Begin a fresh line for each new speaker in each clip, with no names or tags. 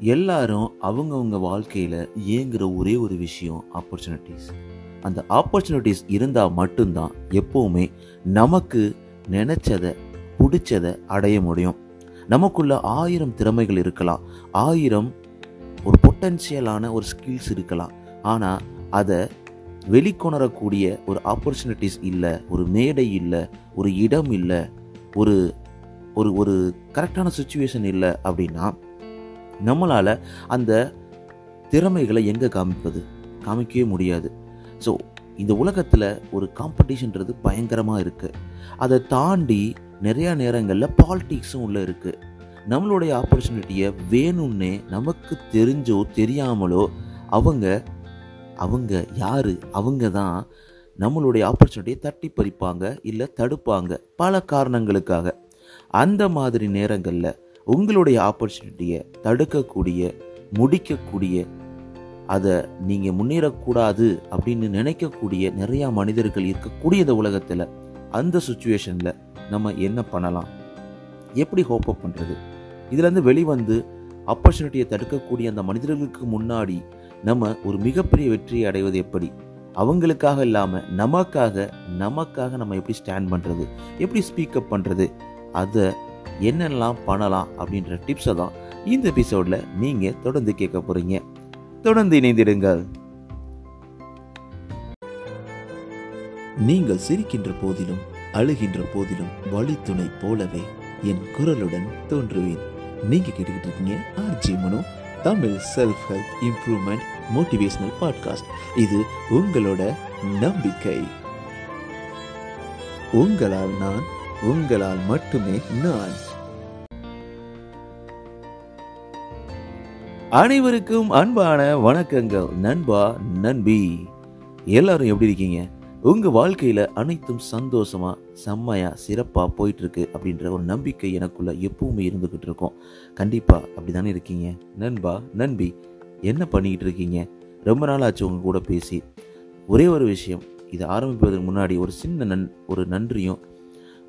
எல்லாரும் அவங்கவுங்க வாழ்க்கையில் ஏங்குற ஒரே ஒரு விஷயம் ஆப்பர்ச்சுனிட்டிஸ் அந்த ஆப்பர்ச்சுனிட்டிஸ் இருந்தால் மட்டும்தான் எப்போவுமே நமக்கு நினச்சதை பிடிச்சதை அடைய முடியும். நமக்குள்ள ஆயிரம் திறமைகள் இருக்கலாம். ஆயிரம் ஒரு பொட்டன்ஷியலான ஒரு ஸ்கில்ஸ் இருக்கலாம். ஆனால் அதை வெளிக்கொணரக்கூடிய ஒரு ஆப்பர்ச்சுனிட்டிஸ் இல்லை ஒரு மேடை இல்லை ஒரு இடம் இல்லை ஒரு ஒரு ஒரு கரெக்டான சுச்சுவேஷன் இல்லை அப்படின்னா நம்மளால் அந்த திறமைகளை எங்கே காமிப்பது? காமிக்கவே முடியாது. ஸோ இந்த உலகத்தில் ஒரு காம்படிஷன்றது பயங்கரமாக இருக்குது அதை தாண்டி நிறையா நேரங்களில் பாலிட்டிக்ஸும் உள்ளே இருக்குது நம்மளுடைய ஆப்பர்ச்சுனிட்டியை வேணும்னே நமக்கு தெரிஞ்சோ தெரியாமலோ அவங்க அவங்க யார்? அவங்க தான் நம்மளுடைய ஆப்பர்ச்சுனிட்டியை தட்டி பறிப்பாங்க இல்லை தடுப்பாங்க பல காரணங்களுக்காக. அந்த மாதிரி நேரங்களில் உங்களுடைய ஆப்பர்ச்சுனிட்டியை தடுக்கக்கூடிய முடிக்கக்கூடிய அதை நீங்கள் முன்னேறக்கூடாது அப்படின்னு நினைக்கக்கூடிய நிறையா மனிதர்கள் இருக்கக்கூடிய இந்த உலகத்தில் அந்த சுச்சுவேஷனில் நம்ம என்ன பண்ணலாம்? எப்படி ஹோப் அப் பண்ணுறது இதுலேருந்து வெளிவந்து ஆப்பர்ச்சுனிட்டியை தடுக்கக்கூடிய அந்த மனிதர்களுக்கு முன்னாடி நம்ம ஒரு மிகப்பெரிய வெற்றியை அடைவது எப்படி? அவங்களுக்காக இல்லாமல் நமக்காக நமக்காக நம்ம எப்படி ஸ்டாண்ட் பண்ணுறது எப்படி ஸ்பீக்கப் பண்ணுறது அதை என்னெல்லாம் பண்ணலாம் அப்படின்ற டிப்ஸை தான் இந்த எபிசோடில் நீங்கள் தொடர்ந்து கேட்க போகிறீங்க தொடர்ந்து இணைந்திடுங்கள். நீங்கள் சிரிக்கின்ற போதிலும் அழுகின்ற போதிலும் வழித்துணை போலவே என் குரலுடன் தோன்றுவேன். நீங்க கேட்டுக்கிட்டு இருக்கீங்க RG Mano Tamil self help improvement motivational podcast இது உங்களோட நம்பிக்கை. உங்களால் நான் உங்களால் மட்டுமே நான். அனைவருக்கும் அன்பான வணக்கங்கள். நண்பா நண்பி. எல்லாரும் எப்படி இருக்கீங்க? உங்க வாழ்க்கையில அனைத்தும் சந்தோஷமா செம்மையா சிறப்பா போயிட்டு இருக்கு அப்படின்ற ஒரு நம்பிக்கை எனக்குள்ள எப்பவுமே இருந்துகிட்டு இருக்கும். கண்டிப்பா அப்படிதானே இருக்கீங்க? நண்பா நண்பி என்ன பண்ணிக்கிட்டு இருக்கீங்க? ரொம்ப நாள் ஆச்சு உங்க கூட பேசி. ஒரே ஒரு விஷயம் இதை ஆரம்பிப்பதற்கு முன்னாடி ஒரு சின்ன நன் ஒரு நன்றியும்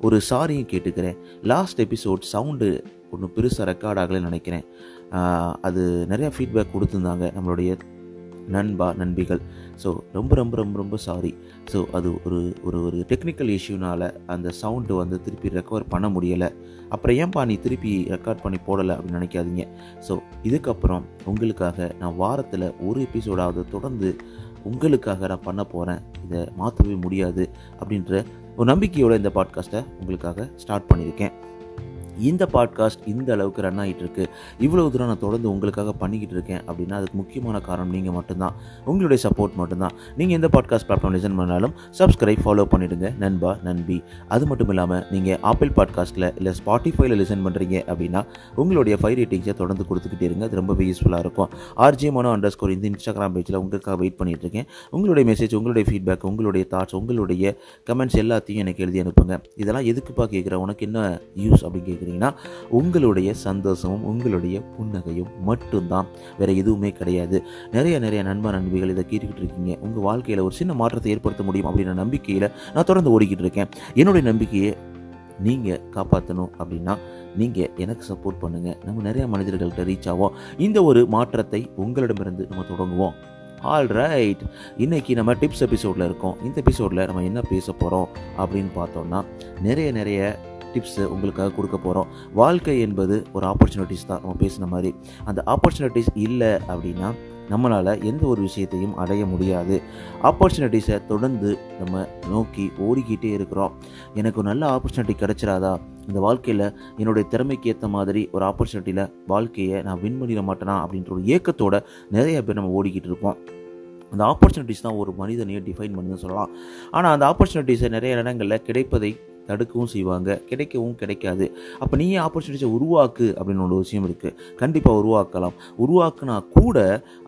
ஒரு சாரியும் கேட்டுக்கிறேன். லாஸ்ட் எபிசோட் சவுண்டு ஒன்று பெருசாக ரெக்கார்ட் ஆகலைன்னு நினைக்கிறேன். அது நிறையா ஃபீட்பேக் கொடுத்துருந்தாங்க நம்மளுடைய நண்பா நண்பிகள். ஸோ ரொம்ப ரொம்ப ரொம்ப ரொம்ப சாரி ஸோ அது ஒரு ஒரு ஒரு டெக்னிக்கல் இஷ்யூனால் அந்த சவுண்டு வந்து திருப்பி ரெக்கவர் பண்ண முடியலை. அப்புறம் ஏன்பா நீ திருப்பி ரெக்கார்ட் பண்ணி போடலை அப்படின்னு நினைக்காதீங்க. ஸோ இதுக்கப்புறம் உங்களுக்காக நான் வாரத்தில் ஒரு எபிசோடாவது தொடர்ந்து உங்களுக்காக நான் பண்ண போகிறேன் இதை மாற்றவே முடியாது அப்படின்ற ஒரு நம்பிக்கையோட இந்த பாட்காஸ்ட்டை உங்களுக்காக ஸ்டார்ட் பண்ணியிருக்கேன். இந்த பாட்காஸ்ட் இந்த அளவுக்கு ரன் ஆகிட்டு இருக்கு இவ்வளோ தூரம் நான் தொடர்ந்து உங்களுக்காக பண்ணிக்கிட்டு இருக்கேன் அப்படின்னா அதுக்கு முக்கியமான காரணம் நீங்கள் மட்டும்தான். உங்களுடைய சப்போர்ட் மட்டும்தான். நீங்கள் எந்த பாட்காஸ்ட் பிளாட்ஃபார்ம் லிசன் பண்ணாலும் சப்ஸ்கிரைப் ஃபாலோ பண்ணிவிடுங்க நண்பா நண்பி. அது மட்டும் இல்லாமல் நீங்கள் ஆப்பிள் பாட்காஸ்ட்டில் இல்லை ஸ்பாட்டிஃபைல லிசன் பண்ணுறீங்க அப்படின்னா உங்களுடைய ஃபைவ் ரேட்டிங்ஸை தொடர்ந்து கொடுத்துக்கிட்டே இருங்க. அது ரொம்பவே யூஸ்ஃபுல்லாக இருக்கும். ஆர்ஜே மனோ அண்டர் ஸ்கோர் இந்த இன்ஸ்டாகிராம் பேஜில் உங்களுக்காக வெயிட் பண்ணிட்டு இருக்கேன். உங்களுடைய மெசேஜ் உங்களுடைய ஃபீட்பேக் உங்களுடைய தாட்ஸ் உங்களுடைய கமெண்ட்ஸ் எல்லாத்தையும் எனக்கு எழுதி அனுப்புங்க. இதெல்லாம் எதுக்குப்பா கேட்குறேன் உனக்கு என்ன யூஸ் அப்படின்னு கேட்குறீங்கன்னா உங்களுடைய சந்தோஷமும் உங்களுடைய புன்னகையும் மட்டும்தான். வேறு எதுவுமே கிடையாது. நிறைய நிறைய நண்பர் நண்பிகள் இதை கேட்டுக்கிட்டு இருக்கீங்க. உங்கள் வாழ்க்கையில் ஒரு சின்ன மாற்றத்தை ஏற்படுத்த முடியும் அப்படின்ற நம்பிக்கையில் நான் தொடர்ந்து ஓடிக்கிட்டு இருக்கேன். என்னுடைய நம்பிக்கையை நீங்கள் காப்பாற்றணும் அப்படின்னா நீங்கள் எனக்கு சப்போர்ட் பண்ணுங்கள் நம்ம நிறைய மனிதர்கள்ட்ட ரீச் ஆவோம். இந்த ஒரு மாற்றத்தை உங்களிடமிருந்து நம்ம தொடங்குவோம். ஆல் ரைட் இன்னைக்கு நம்ம டிப்ஸ் எபிசோடில் இருக்கோம். இந்த எபிசோடில் நம்ம என்ன பேச போகிறோம் அப்படின்னு பார்த்தோம்னா நிறைய நிறைய டிப்ஸை உங்களுக்காக கொடுக்க போகிறோம் வாழ்க்கை என்பது ஒரு ஆப்பர்ச்சுனிட்டிஸ் தான். நம்ம பேசின மாதிரி. அந்த ஆப்பர்ச்சுனிட்டிஸ் இல்லை அப்படின்னா நம்மளால் எந்த ஒரு விஷயத்தையும் அடைய முடியாது. ஆப்பர்ச்சுனிட்டிஸை தொடர்ந்து நம்ம நோக்கி ஓடிக்கிட்டே இருக்கிறோம். எனக்கு நல்ல ஆப்பர்ச்சுனிட்டி கிடைச்சிடாதா? இந்த வாழ்க்கையில் என்னுடைய திறமைக்கு ஏற்ற மாதிரி ஒரு ஆப்பர்ச்சுனிட்டியில் வாழ்க்கையை நான் வின் பண்ணிட மாட்டேனா? அப்படின்ற ஒரு ஏக்கத்தோட நிறைய பேர் நம்ம ஓடிக்கிட்டு இருப்போம். அந்த ஆப்பர்ச்சுனிட்டிஸ் தான் ஒரு மனிதனையே டிஃபைன் பண்ணுன்னு சொல்லலாம். ஆனால் அந்த ஆப்பர்ச்சுனிட்டிஸை நிறைய இடங்களில் கிடைப்பதை தடுக்கவும் செய்வாங்க கிடைக்கவும் கிடைக்காது. அப்போ நீ ஆப்பர்ச்சுனிட்டிஸை உருவாக்கு அப்படின்னு ஒரு விஷயம் இருக்குது கண்டிப்பாக உருவாக்கலாம். உருவாக்குனா கூட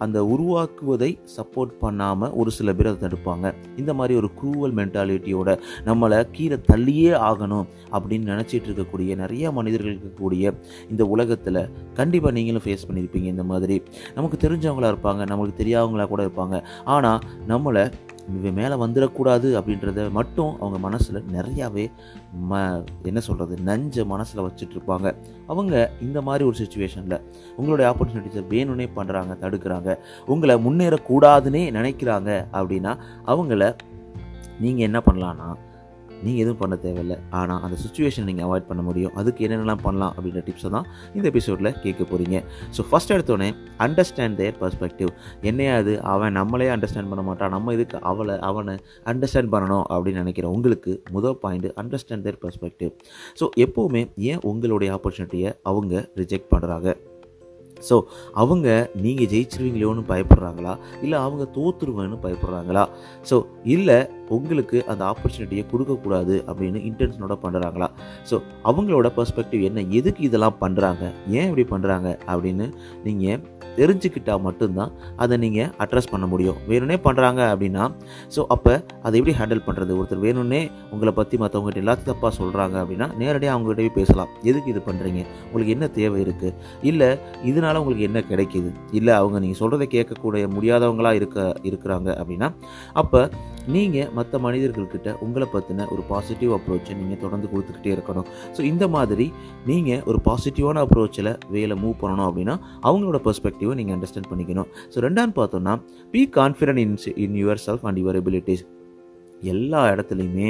அந்த உருவாக்குவதை சப்போர்ட் பண்ணாமல் ஒரு சில பேர் அதை தடுப்பாங்க. இந்த மாதிரி ஒரு க்ரூவல் மென்டாலிட்டியோட நம்மளை கீழே தள்ளியே ஆகணும் அப்படின்னு நினச்சிட்டு இருக்கக்கூடிய நிறைய மனிதர்கள் இருக்கக்கூடிய இந்த உலகத்தில் கண்டிப்பாக நீங்களும் ஃபேஸ் பண்ணியிருப்பீங்க இந்த மாதிரி. நமக்கு தெரிஞ்சவங்களா இருப்பாங்க நம்மளுக்கு தெரியாதவங்களா கூட இருப்பாங்க. ஆனால் நம்மளை இவன் மேலே வந்துடக்கூடாது அப்படின்றத மட்டும் அவங்க மனசில் நிறையாவே ம என்ன சொல்கிறது நஞ்ச மனசில் வச்சுட்ருப்பாங்க. அவங்க இந்த மாதிரி ஒரு சுச்சுவேஷனில் உங்களுடைய ஆப்பர்ச்சுனிட்டிஸை வேணும்னே பண்ணுறாங்க தடுக்கிறாங்க. உங்களை முன்னேறக்கூடாதுன்னே நினைக்கிறாங்க அப்படின்னா அவங்கள நீங்கள் என்ன பண்ணலான்னா நீங்கள் எதுவும் பண்ண தேவையில்லை. ஆனால் அந்த சுச்சுவேஷன் நீங்கள் அவாய்ட் பண்ண முடியும். அதுக்கு என்னென்னலாம் பண்ணலாம் அப்படின்ற டிப்ஸை தான் இந்த எபிசோடில் கேட்க போகிறீங்க ஸோ ஃபஸ்ட் எடுத்தோடனே அண்டர்ஸ்டாண்ட் தேர் பர்ஸ்பெக்டிவ் என்னையாது அவன் நம்மளே அண்டர்ஸ்டாண்ட் பண்ண மாட்டான். நம்ம இதுக்கு அவளை அவனை அண்டர்ஸ்டாண்ட் பண்ணணும் அப்படின்னு நினைக்கிற உங்களுக்கு முதல் point understand their perspective so எப்போவுமே ஏன் உங்களுடைய ஆப்பர்ச்சுனிட்டியை அவங்க ரிஜெக்ட் பண்ணுறாங்க ஸோ அவங்க நீங்கள் ஜெயிச்சிருவீங்களோன்னு பயப்படுறாங்களா? இல்லை அவங்க தோத்துருவேன்னு பயப்படுறாங்களா? ஸோ இல்லை உங்களுக்கு அந்த ஆப்பர்ச்சுனிட்டியை கொடுக்கக்கூடாது அப்படின்னு இன்டென்ஷனோட பண்ணுறாங்களா ஸோ அவங்களோட பர்ஸ்பெக்டிவ் என்ன? எதுக்கு இதெல்லாம் பண்ணுறாங்க ஏன் இப்படி பண்ணுறாங்க அப்படின்னு நீங்கள் தெரிஞ்சுக்கிட்டால் மட்டும்தான் அதை நீங்கள் அட்ரஸ் பண்ண முடியும். வேணும்னே பண்ணுறாங்க அப்படின்னா ஸோ அப்போ அதை எப்படி ஹேண்டில் பண்ணுறது ஒருத்தர் வேணும்னே உங்களை பற்றி மற்றவங்ககிட்ட எல்லாத்தையும் தப்பாக சொல்கிறாங்க அப்படின்னா நேரடியாக அவங்ககிட்ட போய் பேசலாம். எதுக்கு இது பண்ணுறீங்க உங்களுக்கு என்ன தேவை இருக்குது இல்லை இதனால் உங்களுக்கு என்ன கிடைக்கிது? இல்லை அவங்க நீங்கள் சொல்கிறத கேட்கக்கூடிய முடியாதவங்களாக இருக்க இருக்கிறாங்க அப்படின்னா அப்போ நீங்கள் மற்ற மனிதர்கள்கிட்ட உங்களை பற்றின ஒரு பாசிட்டிவ் அப்ரோச்சை நீங்கள் தொடர்ந்து கொடுத்துக்கிட்டே இருக்கணும். ஸோ இந்த மாதிரி நீங்கள் ஒரு பாசிட்டிவான அப்ரோச்சில் வேலை மூவ் பண்ணணும் அப்படின்னா அவங்களோட பெர்ஸ்பெக்டிவை நீங்கள் அண்டர்ஸ்டாண்ட் பண்ணிக்கணும். ஸோ ரெண்டான்னு பார்த்தோம்னா be confident in in yourself and your abilities எல்லா இடத்துலையுமே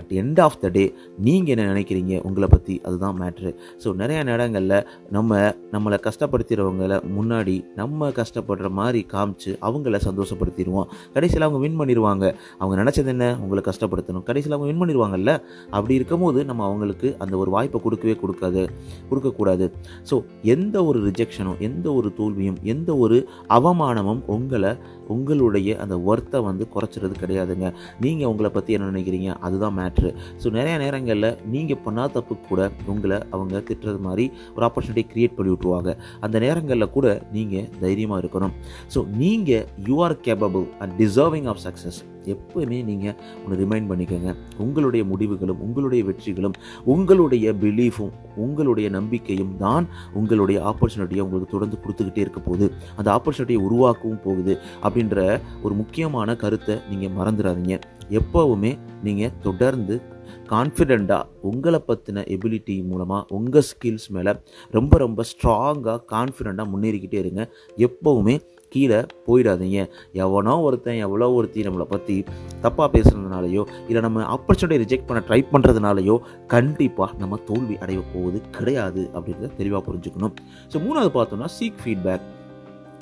at end of the day நீங்கள் என்ன நினைக்கிறீங்க? உங்களை பற்றி அதுதான் மேட்ரு ஸோ நிறையா நேரங்களில் நம்ம நம்மளை கஷ்டப்படுத்துகிறவங்கள முன்னாடி நம்ம கஷ்டப்படுற மாதிரி காமிச்சு அவங்கள சந்தோஷப்படுத்திடுவோம். கடைசியில் அவங்க வின் பண்ணிடுவாங்க. அவங்க நினச்சது என்ன? உங்களை கஷ்டப்படுத்தணும். கடைசியில் அவங்க வின் பண்ணிடுவாங்கல்ல? அப்படி இருக்கும்போது நம்ம அவங்களுக்கு அந்த ஒரு வாய்ப்பை கொடுக்கவே கொடுக்காது கொடுக்கக்கூடாது. ஸோ எந்த ஒரு ரிஜெக்ஷனும் எந்த ஒரு தோல்வியும் எந்த ஒரு அவமானமும் உங்களை உங்களுடைய அந்த ஒர்த்தை வந்து குறைச்சிறது கிடையாதுங்க. நீங்கள் உங்களை பற்றி என்ன நினைக்கிறீங்க? அதுதான் மேட்ரு ஸோ நிறைய நேரங்களில் நீங்கள் பண்ணாத தப்பு கூட உங்களை அவங்க திட்டுறது மாதிரி ஒரு ஆப்பர்ச்சுனிட்டி க்ரியேட் பண்ணி விட்ருவாங்க அந்த நேரங்களில் கூட நீங்கள் தைரியமாக இருக்கணும். ஸோ நீங்கள் you are capable and deserving of success எப்போவுமே நீங்கள் ஒன்று ரிமைண்ட் பண்ணிக்கோங்க. உங்களுடைய முடிவுகளும் உங்களுடைய வெற்றிகளும் உங்களுடைய பிலீஃபும் உங்களுடைய நம்பிக்கையும் தான் உங்களுடைய ஆப்பர்ச்சுனிட்டியை உங்களுக்கு தொடர்ந்து கொடுத்துக்கிட்டே இருக்க போகுது. அந்த ஆப்பர்ச்சுனிட்டியை உருவாக்கவும் போகுது அப்படின்ற ஒரு முக்கியமான கருத்தை நீங்கள் மறந்துடாதீங்க. எப்போவுமே நீங்கள் தொடர்ந்து கான்ஃபிடெண்ட்டாக உங்களை பற்றின எபிலிட்டி மூலமாக உங்கள் ஸ்கில்ஸ் மேலே ரொம்ப ரொம்ப ஸ்ட்ராங்காக கான்ஃபிடெண்ட்டாக முன்னேறிக்கிட்டே இருங்க. எப்போவுமே கீழே போயிடாதீங்க. எவனோ ஒருத்தன் எவ்வளோ ஒருத்தி நம்மளை பற்றி தப்பாக பேசுகிறதுனாலையோ இல்லை நம்ம ஆப்பர்ச்சுனிட்டி ரிஜெக்ட் பண்ண ட்ரை பண்ணுறதுனாலையோ கண்டிப்பாக நம்ம தோல்வி அடைய போவது கிடையாது அப்படின்றத தெளிவாக புரிஞ்சுக்கணும். ஸோ மூணாவது பார்த்தோம்னா சீக் ஃபீட்பேக்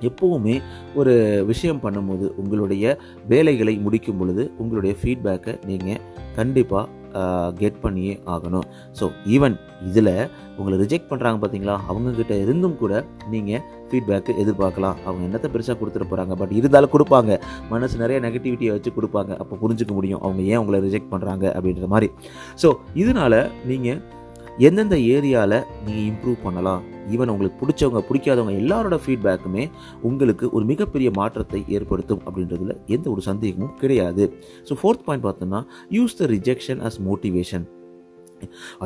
எப்போவுமே ஒரு விஷயம் பண்ணும்போது உங்களுடைய வேலைகளை முடிக்கும் பொழுது உங்களுடைய ஃபீட்பேக்கை நீங்கள் கண்டிப்பாக கெட் பண்ணியே ஆகணும். ஸோ ஈவன் இதில் உங்களை ரிஜெக்ட் பண்ணுறாங்க பார்த்தீங்களா அவங்கக்கிட்ட இருந்தும் கூட நீங்கள் ஃபீட்பேக்கு எதிர்பார்க்கலாம். அவங்க என்னத்தை பெருசாக கொடுத்துட்டு போகிறாங்க பட் இருந்தாலும் கொடுப்பாங்க. மனசு நிறைய நெகட்டிவிட்டியை வச்சு கொடுப்பாங்க. அப்போ புரிஞ்சுக்க முடியும். அவங்க ஏன் உங்களை ரிஜெக்ட் பண்ணுறாங்க அப்படின்ற மாதிரி. ஸோ இதனால் நீங்கள் எந்தெந்த ஏரியாவில் நீங்கள் இம்ப்ரூவ் பண்ணலாம்? ஈவன் உங்களுக்கு பிடிச்சவங்க பிடிக்காதவங்க எல்லாரோட ஃபீட்பேக்குமே உங்களுக்கு ஒரு மிகப்பெரிய மாற்றத்தை ஏற்படுத்தும் அப்படின்றதுல எந்த ஒரு சந்தேகமும் கிடையாது. ஸோ ஃபோர்த் பாயிண்ட் பார்த்தோம்னா use the rejection as motivation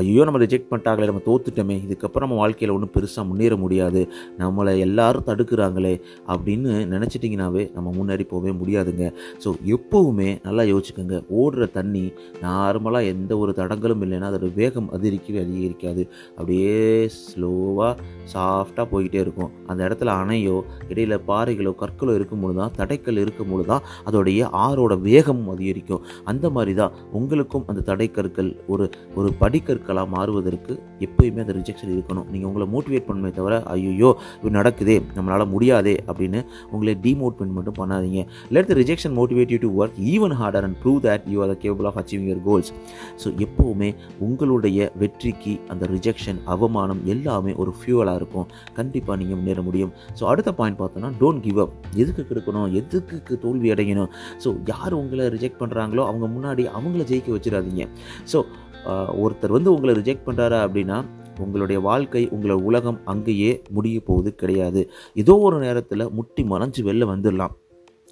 ஐயோ நம்ம ரிஜெக்ட் பண்ணிட்டாங்களே நம்ம தோத்துட்டோமே இதுக்கப்புறம் நம்ம வாழ்க்கையில் ஒன்றும் பெருசாக முன்னேற முடியாது. நம்மளை எல்லாரும் தடுக்கிறாங்களே அப்படின்னு நினச்சிட்டிங்கனாவே நம்ம முன்னேறி போகவே முடியாதுங்க. ஸோ எப்போவுமே நல்லா யோசிச்சுக்கோங்க. ஓடுற தண்ணி நார்மலாக எந்த ஒரு தடங்களும் இல்லைன்னா அதோட வேகம் அதிகரிக்கவே அதிகரிக்காது. அப்படியே ஸ்லோவாக சாஃப்டாக போய்கிட்டே இருக்கும். அந்த இடத்துல அணையோ இடையில் பாறைகளோ கற்களோ இருக்கும்பொழுது தான் தடைக்கல் இருக்கும்பொழுது தான் அதோடைய ஆறோட வேகமும் அதிகரிக்கும். அந்த மாதிரி தான் உங்களுக்கும் அந்த தடைக்கற்கள் ஒரு ஒரு படிக்கற்களாக மாறுவதற்கு எப்பயுமே அந்த ரிஜெக்ஷன் இருக்கணும். நீங்கள் உங்களை மோட்டிவேட் பண்ணுமே தவிர ஐயோ இது நடக்குதே நம்மளால் முடியாதே அப்படின்னு உங்களை டிமோட்டிவேட் மட்டும் பண்ணாதீங்க. Let the rejection motivate you to work even harder and prove that you are capable of achieving your goals so எப்போவுமே உங்களுடைய வெற்றிக்கு அந்த ரிஜெக்ஷன் அவமானம் எல்லாமே ஒரு ஃபியூவலாக இருக்கும். கண்டிப்பாக நீங்கள் முன்னேற முடியும். ஸோ அடுத்த பாயிண்ட் பார்த்தோன்னா டோன்ட் கிவ் அப் எதுக்கு கெடுக்கணும்? எதுக்கு தோல்வி அடையணும்? ஸோ யார் உங்களை ரிஜெக்ட் பண்ணுறாங்களோ அவங்க முன்னாடி அவங்கள ஜெயிக்க வச்சிடாதீங்க. ஸோ ஒருத்தர் வந்து உங்களை ரிஜெக்ட் பண்ணுறாரு அப்படின்னா உங்களுடைய வாழ்க்கை உங்களோட உலகம் அங்கேயே முடிய போவது கிடையாது. ஏதோ ஒரு நேரத்தில் முட்டி மறைஞ்சு வெளில வந்துடலாம்.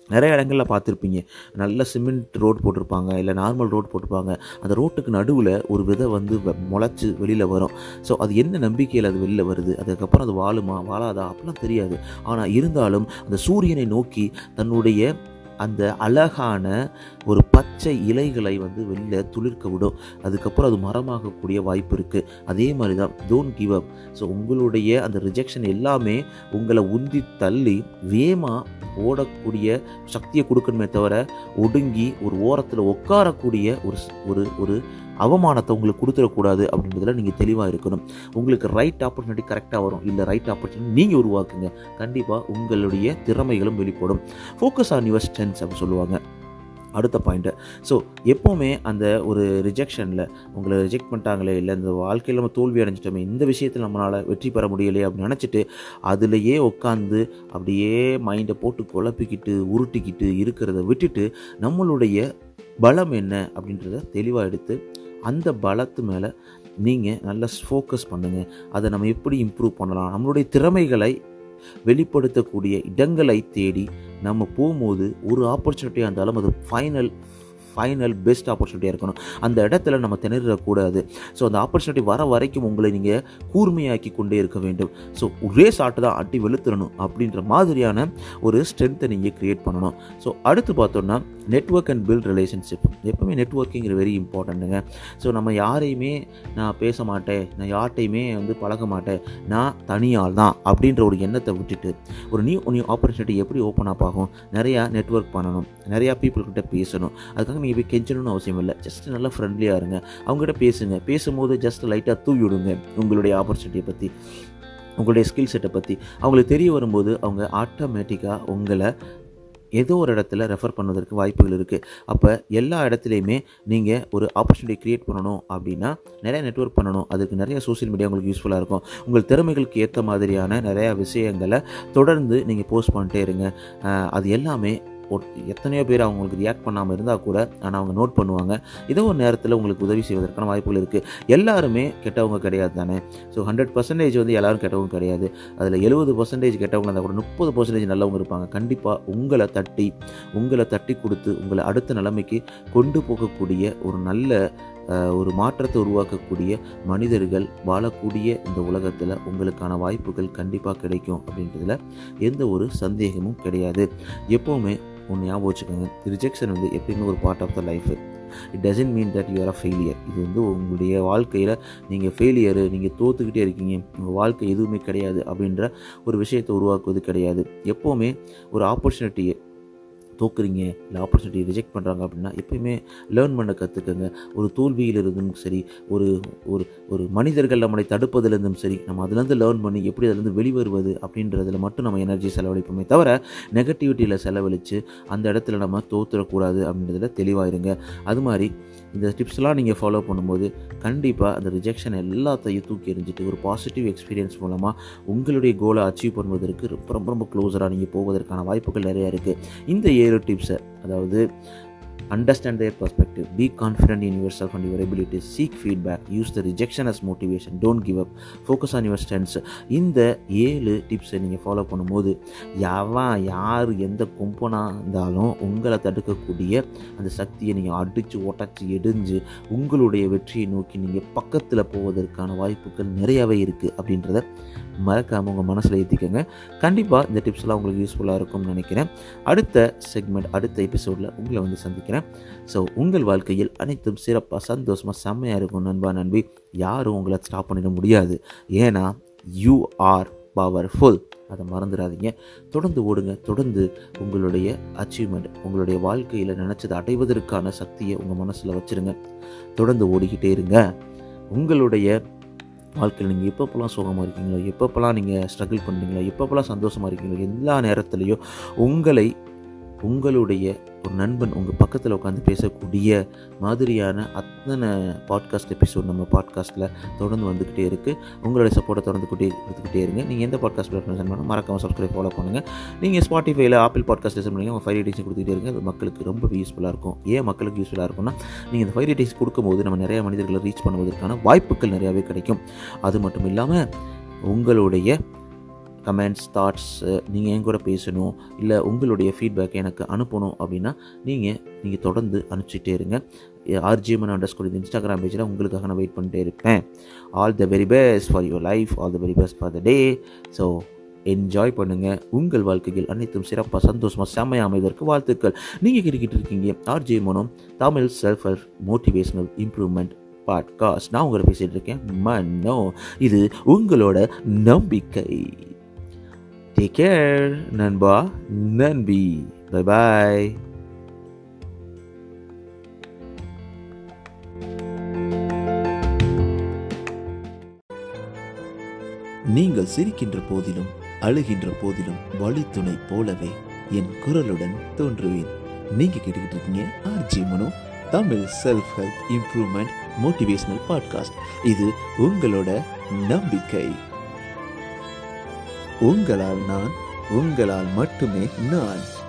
நிறைய இடங்களில் பார்த்துருப்பீங்க. நல்ல சிமெண்ட் ரோட் போட்டிருப்பாங்க இல்லை நார்மல் ரோட் போட்டிருப்பாங்க. அந்த ரோட்டுக்கு நடுவில் ஒரு விதை வந்து முளைச்சி வெளியில் வரும். ஸோ அது என்ன நம்பிக்கையில் அது வெளியில் வருது? அதுக்கப்புறம் அது வாழுமா? வாழாதா? அப்படிலாம் தெரியாது. ஆனால் இருந்தாலும் அந்த சூரியனை நோக்கி தன்னுடைய அந்த அழகான ஒரு பச்சை இலைகளை வந்து வெளில துளிர்க்க விடும். அதுக்கப்புறம் அது மரமாகக்கூடிய வாய்ப்பு இருக்குது அதே மாதிரி தான் டோன்ட் கிவ் அப் ஸோ உங்களுடைய அந்த ரிஜெக்ஷன் எல்லாமே உங்களை உந்தி தள்ளி வேகமாக ஓடக்கூடிய சக்தியை கொடுக்கணுமே தவிர ஒடுங்கி ஒரு ஓரத்தில் உட்காரக்கூடிய ஒரு ஒரு ஒரு அவமானத்தை உங்களுக்கு கொடுத்துடக்கூடாது அப்படின்றதுல நீங்கள் தெளிவாக இருக்கணும். உங்களுக்கு ரைட் ஆப்பர்ச்சுனிட்டி கரெக்டாக வரும். இல்லை ரைட் ஆப்பர்ச்சுனிட்டி நீங்கள் உருவாக்குங்க. கண்டிப்பாக உங்களுடைய திறமைகளும் வெளிப்படும். ஃபோக்கஸ் ஆன் யுவர் ஸ்ட்ரென்த்ஸ் அப்படின்னு சொல்லுவாங்க. அடுத்த பாயிண்ட்டு ஸோ எப்போவுமே அந்த ஒரு ரிஜெக்ஷனில் உங்களை ரிஜெக்ட் பண்ணிட்டாங்களே இல்லை இந்த வாழ்க்கையில் நம்ம தோல்வி அடைஞ்சிட்டோமே இந்த விஷயத்தில் நம்மளால் வெற்றி பெற முடியலையே அப்படின்னு நினச்சிட்டு அதுலேயே உட்காந்து அப்படியே மைண்டை போட்டு குழப்பிக்கிட்டு உருட்டிக்கிட்டு இருக்கிறத விட்டுட்டு நம்மளுடைய பலம் என்ன அப்படின்றத தெளிவாக எடுத்து அந்த பலத்து மேலே நீங்கள் நல்லா ஃபோக்கஸ் பண்ணுங்கள் அதை நம்ம எப்படி இம்ப்ரூவ் பண்ணலாம்? நம்மளுடைய திறமைகளை வெளிப்படுத்தக்கூடிய இடங்களை தேடி நம்ம போகும்போது ஒரு ஆப்பர்ச்சுனிட்டியாக இருந்தாலும் அது ஃபைனல் ஃபைனல் பெஸ்ட் ஆப்பர்ச்சுனிட்டியாக இருக்கணும். அந்த இடத்துல நம்ம திணறக்கூடாது. ஸோ அந்த ஆப்பர்ச்சுனிட்டி வர வரைக்கும் உங்களை நீங்கள் கூர்மையாக்கி கொண்டே இருக்க வேண்டும். ஸோ ஒரே ஷாட்டு தான் அட்டி வெளுத்துடணும் அப்படின்ற மாதிரியான ஒரு ஸ்ட்ரென்த்தை நீங்கள் க்ரியேட் பண்ணணும். ஸோ அடுத்து பார்த்தோம்னா நெட்வொர்க் அண்ட் பில்ட் ரிலேஷன்ஷிப் எப்பவுமே நெட்ஒர்க்கிங் வெரி இம்பார்ட்டண்ட்டுங்க ஸோ நம்ம யாரையுமே நான் பேச மாட்டேன். நான் யார்கிட்டையுமே வந்து பழக மாட்டேன். நான் தனியால் தான் அப்படின்ற ஒரு எண்ணத்தை விட்டுட்டு ஒரு நியூ நியூ ஆப்பர்ச்சுனிட்டி எப்படி ஓப்பன் அப் ஆகும்? நிறையா நெட்வொர்க் பண்ணணும். நிறையா பீப்புள்கிட்ட பேசணும். அதுக்காக நீங்கள் போய் கெஞ்சணும்னு அவசியம் இல்லை. ஜஸ்ட் நல்லா ஃப்ரெண்ட்லியாக இருங்க. அவங்ககிட்ட பேசுங்க. பேசும்போது ஜஸ்ட் லைட்டாக தூவி விடுங்க உங்களுடைய ஆப்பர்ச்சுனிட்டியை பற்றி உங்களுடைய ஸ்கில் செட்டை பற்றி அவங்களுக்கு தெரிய வரும்போது அவங்க ஆட்டோமேட்டிக்காக உங்களை ஏதோ ஒரு இடத்துல ரெஃபர் பண்ணுவதற்கு வாய்ப்புகள் இருக்குது அப்போ எல்லா இடத்துலையுமே நீங்கள் ஒரு ஆப்பர்ச்சுனிட்டி க்ரியேட் பண்ணணும் அப்படின்னா நிறைய நெட்வொர்க் பண்ணணும். அதுக்கு நிறைய சோஷியல் மீடியா உங்களுக்கு யூஸ்ஃபுல்லாக இருக்கும். உங்கள் திறமைகளுக்கு ஏற்ற மாதிரியான நிறையா விஷயங்களை தொடர்ந்து நீங்கள் போஸ்ட் பண்ணிட்டே இருங்க. அது எல்லாமே எத்தனையோ பேர் அவங்களுக்கு ரியாக்ட் பண்ணாமல் இருந்தால் கூட ஆனால் அவங்க நோட் பண்ணுவாங்க. ஏதோ ஒரு நேரத்தில் உங்களுக்கு உதவி செய்வதற்கான வாய்ப்புகள் இருக்குது எல்லாருமே கெட்டவங்க கிடையாது தானே? ஸோ ஹண்ட்ரட் பர்சன்டேஜ் வந்து எல்லாரும் கெட்டவங்க கிடையாது. அதில் எழுபது பர்சன்டேஜ் கெட்டவங்க இருந்தால் கூட முப்பது பர்சன்டேஜ் நல்லவங்க இருப்பாங்க. கண்டிப்பாக உங்களை தட்டி உங்களை தட்டி கொடுத்து உங்களை அடுத்த நிலைமைக்கு கொண்டு போகக்கூடிய ஒரு நல்ல ஒரு மாற்றத்தை உருவாக்கக்கூடிய மனிதர்கள் வாழக்கூடிய இந்த உலகத்தில் உங்களுக்கான வாய்ப்புகள் கண்டிப்பாக கிடைக்கும் அப்படின்றதுல எந்த ஒரு சந்தேகமும் கிடையாது. எப்போவுமே ஒன்று ஞாபகம் வச்சுக்கோங்க. ரிஜெக்ஷன் வந்து எப்பயுமே ஒரு part of the life it doesn't mean that you are a failure இது வந்து உங்களுடைய வாழ்க்கையில் நீங்கள் ஃபெயிலியரு நீங்கள் தோத்துக்கிட்டே இருக்கீங்க. உங்கள் வாழ்க்கை எதுவுமே கிடையாது அப்படின்ற ஒரு விஷயத்தை உருவாக்குவது கிடையாது. எப்போவுமே ஒரு ஆப்பர்ச்சுனிட்டியை தோக்குறீங்க இல்லை ஆப்பர்ச்சுனிட்டி ரிஜெக்ட் பண்ணுறாங்க அப்படின்னா எப்பயுமே லேர்ன் பண்ண கற்றுக்கங்க ஒரு தோல்வியிலிருந்தும் சரி ஒரு ஒரு ஒரு மனிதர்கள் நம்மளை தடுப்பதிலிருந்தும் சரி நம்ம அதுலேருந்து லேர்ன் பண்ணி எப்படி அதுலேருந்து வெளிவருவது அப்படின்றதுல மட்டும் நம்ம எனர்ஜி செலவழிப்போமே தவிர நெகட்டிவிட்டியில் செலவழித்து அந்த இடத்துல நம்ம தோத்துடக்கூடாது அப்படின்றதுல தெளிவாயிருங்க. அது மாதிரி இந்த டிப்ஸ்லாம் நீங்கள் ஃபாலோ பண்ணும்போது கண்டிப்பாக அந்த ரிஜெக்ஷன் எல்லாத்தையும் தூக்கி எறிஞ்சிட்டு ஒரு பாசிட்டிவ் எக்ஸ்பீரியன்ஸ் மூலமாக உங்களுடைய கோலை அச்சீவ் பண்ணுவதற்கு ரொம்ப ரொம்ப ரொம்ப க்ளோஸராக நீங்கள் போவதற்கான வாய்ப்புகள் நிறையா இருக்குது இந்த ஏழு டிப்ஸை அதாவது understand their perspective be confident in yourself and your abilities seek feedback use the rejection as motivation don't give up focus on your strengths. இந்த ஏழு டிப்ஸை நீங்கள் ஃபாலோ பண்ணும்போது யாவன் யார் எந்த கொம்பனாக இருந்தாலும் உங்களை தடுக்கக்கூடிய அந்த சக்தியை நீங்கள் அடித்து ஒட்டச்சி எடிஞ்சு உங்களுடைய வெற்றியை நோக்கி நீங்கள் பக்கத்தில் போவதற்கான வாய்ப்புகள் நிறையாவே இருக்குது அப்படின்றத மறக்காமல் உங்கள் மனசில் ஏற்றிக்கோங்க கண்டிப்பாக இந்த டிப்ஸ்லாம் உங்களுக்கு யூஸ்ஃபுல்லாக இருக்கும்னு நினைக்கிறேன். அடுத்த செக்மெண்ட் அடுத்த எபிசோடில் உங்களை வந்து சந்திக்கிறேன். ஸோ உங்கள் வாழ்க்கையில் அனைத்தும் சிறப்பாக சந்தோஷமாக செம்மையாக இருக்கும் நண்பா நண்பி. யாரும் உங்களை ஸ்டாப் பண்ணிட முடியாது. ஏன்னா யூ ஆர் பவர்ஃபுல் அதை மறந்துடாதீங்க. தொடர்ந்து ஓடுங்க. தொடர்ந்து உங்களுடைய அச்சீவ்மெண்ட் உங்களுடைய வாழ்க்கையில் நினச்சதை அடைவதற்கான சக்தியை உங்கள் மனசில் வச்சுருங்க. தொடர்ந்து ஓடிக்கிட்டே இருங்க. உங்களுடைய வாழ்க்கையில் நீங்கள் எப்பப்போலாம் சுகமாக இருக்கீங்களோ எப்பப்போலாம் நீங்கள் ஸ்ட்ரகிள் பண்ணுறீங்களோ எப்பப்போலாம் சந்தோஷமாக இருக்கீங்களோ எல்லா நேரத்துலையும் உங்களை உங்களுடைய ஒரு நண்பன் உங்கள் பக்கத்தில் உட்காந்து பேசக்கூடிய மாதிரியான அத்தனை பாட்காஸ்ட் எபிசோட் நம்ம பாட்காஸ்ட்டில் தொடர்ந்து வந்துக்கிட்டே இருக்குது உங்களுடைய சப்போர்ட்டை தொடர்ந்து கூட்டி கொடுத்துக்கிட்டே இருங்க. நீங்கள் எந்த பாட்காஸ்ட் பிளாட்ஃபார்ம் மறக்காமல் பண்ணால் சப்ஸ்கிரைப் ஃபாலோ பண்ணுங்கள் நீங்கள் ஸ்பாட்டிஃபைல ஆப்பிள் பாட்காஸ்ட் லிசன் பண்ணி உங்கள் ஃபைவ் ரேட்டிங்ஸ் கொடுத்துட்டே இருங்க. அது மக்களுக்கு ரொம்ப யூஸ்ஃபுல்லாக இருக்கும். ஏன் மக்களுக்கு யூஸ்ஃபுல்லாக இருக்கும்னா நீங்கள் இந்த ஃபைவ் ரேட்டிங்ஸ் கொடுக்கும்போது நம்ம நிறைய மனிதர்களை ரீச் பண்ணுவதற்கான வாய்ப்புகள் நிறையாவே கிடைக்கும். அது மட்டும் இல்லாமல் உங்களுடைய கமெண்ட்ஸ் தாட்ஸ் நீங்கள் என் கூட பேசணும் இல்லை உங்களுடைய ஃபீட்பேக் எனக்கு அனுப்பணும் அப்படின்னா நீங்கள் நீங்கள் தொடர்ந்து அனுப்பிச்சிட்டே இருங்க. ஆர்ஜிஎம்என் அண்டர் ஸ்கூல் இந்த இன்ஸ்டாகிராம் பேஜில் உங்களுக்காக நான் வெயிட் பண்ணிட்டே இருப்பேன். All the very best for your life all the very best for the day so enjoy பண்ணுங்கள் உங்கள் வாழ்க்கையில் அனைத்தும் சிறப்பாக சந்தோஷமாக செம்மையாக அமைவதற்கு வாழ்த்துக்கள். நீங்கள் கேட்டுக்கிட்டு இருக்கீங்க RJ Mano Tamil self help motivational improvement podcast நான் உங்களை பேசிகிட்டு இருக்கேன் மன்னோ இது உங்களோட நம்பிக்கை. டேக் கேர் நண்பா. நன்பி பை பாய் நீங்கள் சிரிக்கின்ற போதிலும் அழுகின்ற போதிலும் வழித்துணை போலவே என் குரலுடன் தோன்றுவேன். நீங்க கேட்டுக்கிட்டு இருக்கீங்க RJ Mano Tamil self help improvement motivational podcast இது உங்களோட நம்பிக்கை. உங்களால் நான் உங்களால் மட்டுமே நான்.